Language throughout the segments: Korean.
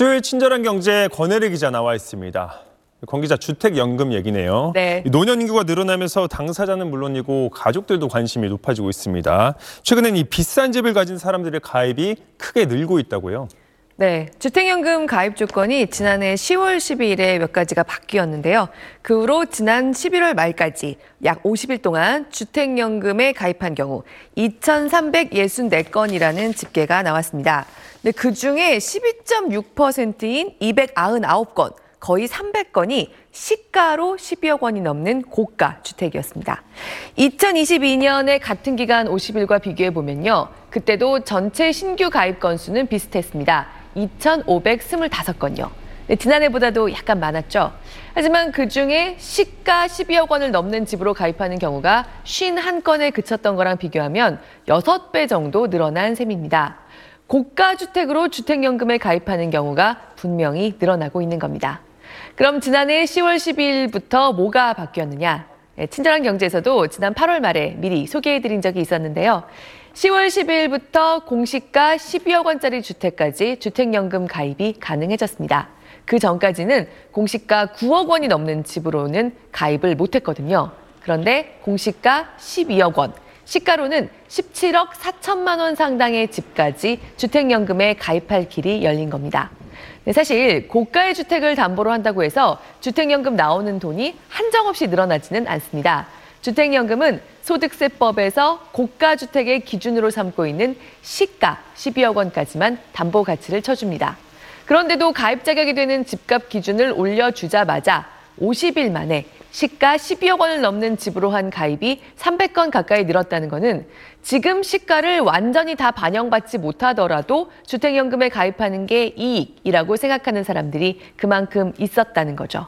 수요일 친절한 경제 권혜리 기자 나와 있습니다. 권 기자 주택연금 얘기네요. 네. 노년 인구가 늘어나면서 당사자는 물론이고 가족들도 관심이 높아지고 있습니다. 최근엔 이 비싼 집을 가진 사람들의 가입이 크게 늘고 있다고요. 네, 주택연금 가입 조건이 지난해 10월 12일에 몇 가지가 바뀌었는데요. 그 후로 지난 11월 말까지 약 50일 동안 주택연금에 가입한 경우 2,364건이라는 집계가 나왔습니다. 근데 그 중에 12.6%인 299건, 거의 300건이 시가로 12억 원이 넘는 고가 주택이었습니다. 2022년의 같은 기간 50일과 비교해 보면요. 그때도 전체 신규 가입 건수는 비슷했습니다. 2,525건요. 네, 지난해보다도 약간 많았죠. 하지만 그 중에 시가 12억 원을 넘는 집으로 가입하는 경우가 51건에 그쳤던 거랑 비교하면 6배 정도 늘어난 셈입니다. 고가 주택으로 주택연금에 가입하는 경우가 분명히 늘어나고 있는 겁니다. 그럼 지난해 10월 12일부터 뭐가 바뀌었느냐? 네, 친절한 경제에서도 지난 8월 말에 미리 소개해드린 적이 있었는데요. 10월 12일부터 공시가 12억 원짜리 주택까지 주택연금 가입이 가능해졌습니다. 그 전까지는 공시가 9억 원이 넘는 집으로는 가입을 못했거든요. 그런데 공시가 12억 원, 시가로는 17억 4천만 원 상당의 집까지 주택연금에 가입할 길이 열린 겁니다. 네, 사실 고가의 주택을 담보로 한다고 해서 주택연금 나오는 돈이 한정없이 늘어나지는 않습니다. 주택연금은 소득세법에서 고가 주택의 기준으로 삼고 있는 시가 12억 원까지만 담보 가치를 쳐줍니다. 그런데도 가입 자격이 되는 집값 기준을 올려주자마자 50일 만에 시가 12억 원을 넘는 집으로 한 가입이 300건 가까이 늘었다는 것은 지금 시가를 완전히 다 반영받지 못하더라도 주택연금에 가입하는 게 이익이라고 생각하는 사람들이 그만큼 있었다는 거죠.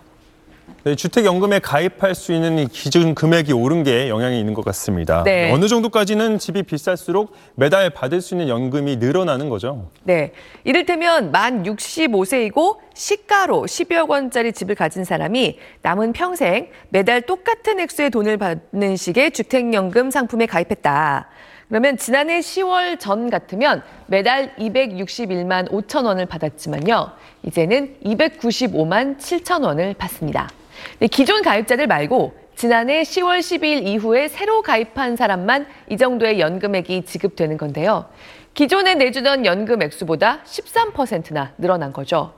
네, 주택연금에 가입할 수 있는 이 기준 금액이 오른 게 영향이 있는 것 같습니다. 네. 어느 정도까지는 집이 비쌀수록 매달 받을 수 있는 연금이 늘어나는 거죠. 네. 이를테면 만 65세이고 시가로 12억 원짜리 집을 가진 사람이 남은 평생 매달 똑같은 액수의 돈을 받는 식의 주택연금 상품에 가입했다. 그러면 지난해 10월 전 같으면 매달 261만 5천 원을 받았지만요. 이제는 295만 7천 원을 받습니다. 네, 기존 가입자들 말고 지난해 10월 12일 이후에 새로 가입한 사람만 이 정도의 연금액이 지급되는 건데요. 기존에 내주던 연금 액수보다 13%나 늘어난 거죠.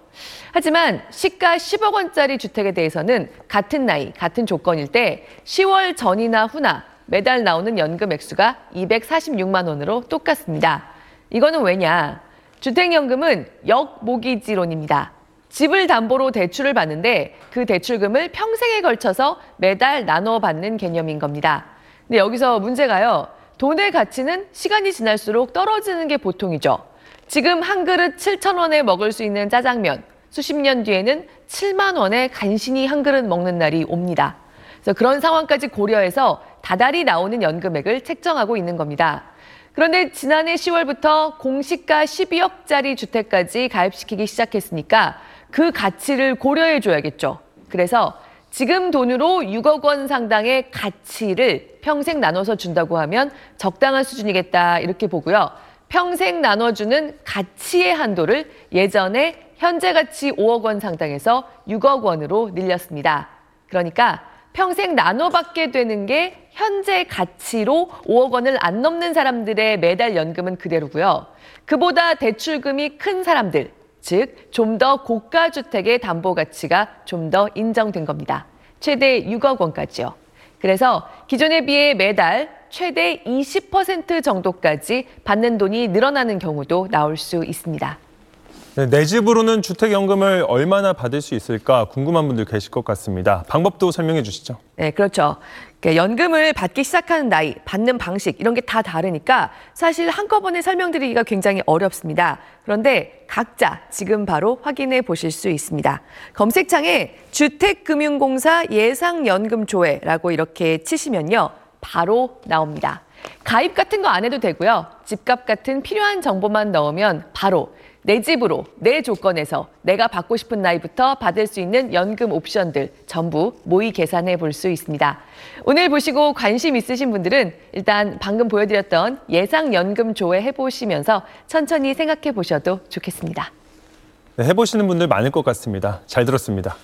하지만 시가 10억 원짜리 주택에 대해서는 같은 나이, 같은 조건일 때 10월 전이나 후나 매달 나오는 연금 액수가 246만 원으로 똑같습니다. 이거는 왜냐? 주택연금은 역모기지론입니다. 집을 담보로 대출을 받는데 그 대출금을 평생에 걸쳐서 매달 나눠 받는 개념인 겁니다. 근데 여기서 문제가요. 돈의 가치는 시간이 지날수록 떨어지는 게 보통이죠. 지금 한 그릇 7천 원에 먹을 수 있는 짜장면, 수십 년 뒤에는 7만 원에 간신히 한 그릇 먹는 날이 옵니다. 그래서 그런 상황까지 고려해서 다달이 나오는 연금액을 책정하고 있는 겁니다. 그런데 지난해 10월부터 공시가 12억짜리 주택까지 가입시키기 시작했으니까 그 가치를 고려해 줘야겠죠. 그래서 지금 돈으로 6억 원 상당의 가치를 평생 나눠서 준다고 하면 적당한 수준이겠다 이렇게 보고요. 평생 나눠주는 가치의 한도를 예전에 현재 가치 5억 원 상당에서 6억 원으로 늘렸습니다. 그러니까 평생 나눠받게 되는 게 현재 가치로 5억 원을 안 넘는 사람들의 매달 연금은 그대로고요. 그보다 대출금이 큰 사람들, 즉 좀 더 고가 주택의 담보 가치가 좀 더 인정된 겁니다. 최대 6억 원까지요. 그래서 기존에 비해 매달 최대 20% 정도까지 받는 돈이 늘어나는 경우도 나올 수 있습니다. 네, 내 집으로는 주택연금을 얼마나 받을 수 있을까 궁금한 분들 계실 것 같습니다. 방법도 설명해 주시죠. 네, 그렇죠. 연금을 받기 시작하는 나이, 받는 방식 이런 게 다 다르니까 사실 한꺼번에 설명드리기가 굉장히 어렵습니다. 그런데 각자 지금 바로 확인해 보실 수 있습니다. 검색창에 주택금융공사 예상연금조회라고 이렇게 치시면요. 바로 나옵니다. 가입 같은 거 안 해도 되고요. 집값 같은 필요한 정보만 넣으면 바로 내 집으로 내 조건에서 내가 받고 싶은 나이부터 받을 수 있는 연금 옵션들 전부 모의 계산해 볼 수 있습니다. 오늘 보시고 관심 있으신 분들은 일단 방금 보여드렸던 예상 연금 조회 해보시면서 천천히 생각해 보셔도 좋겠습니다. 네, 해보시는 분들 많을 것 같습니다. 잘 들었습니다.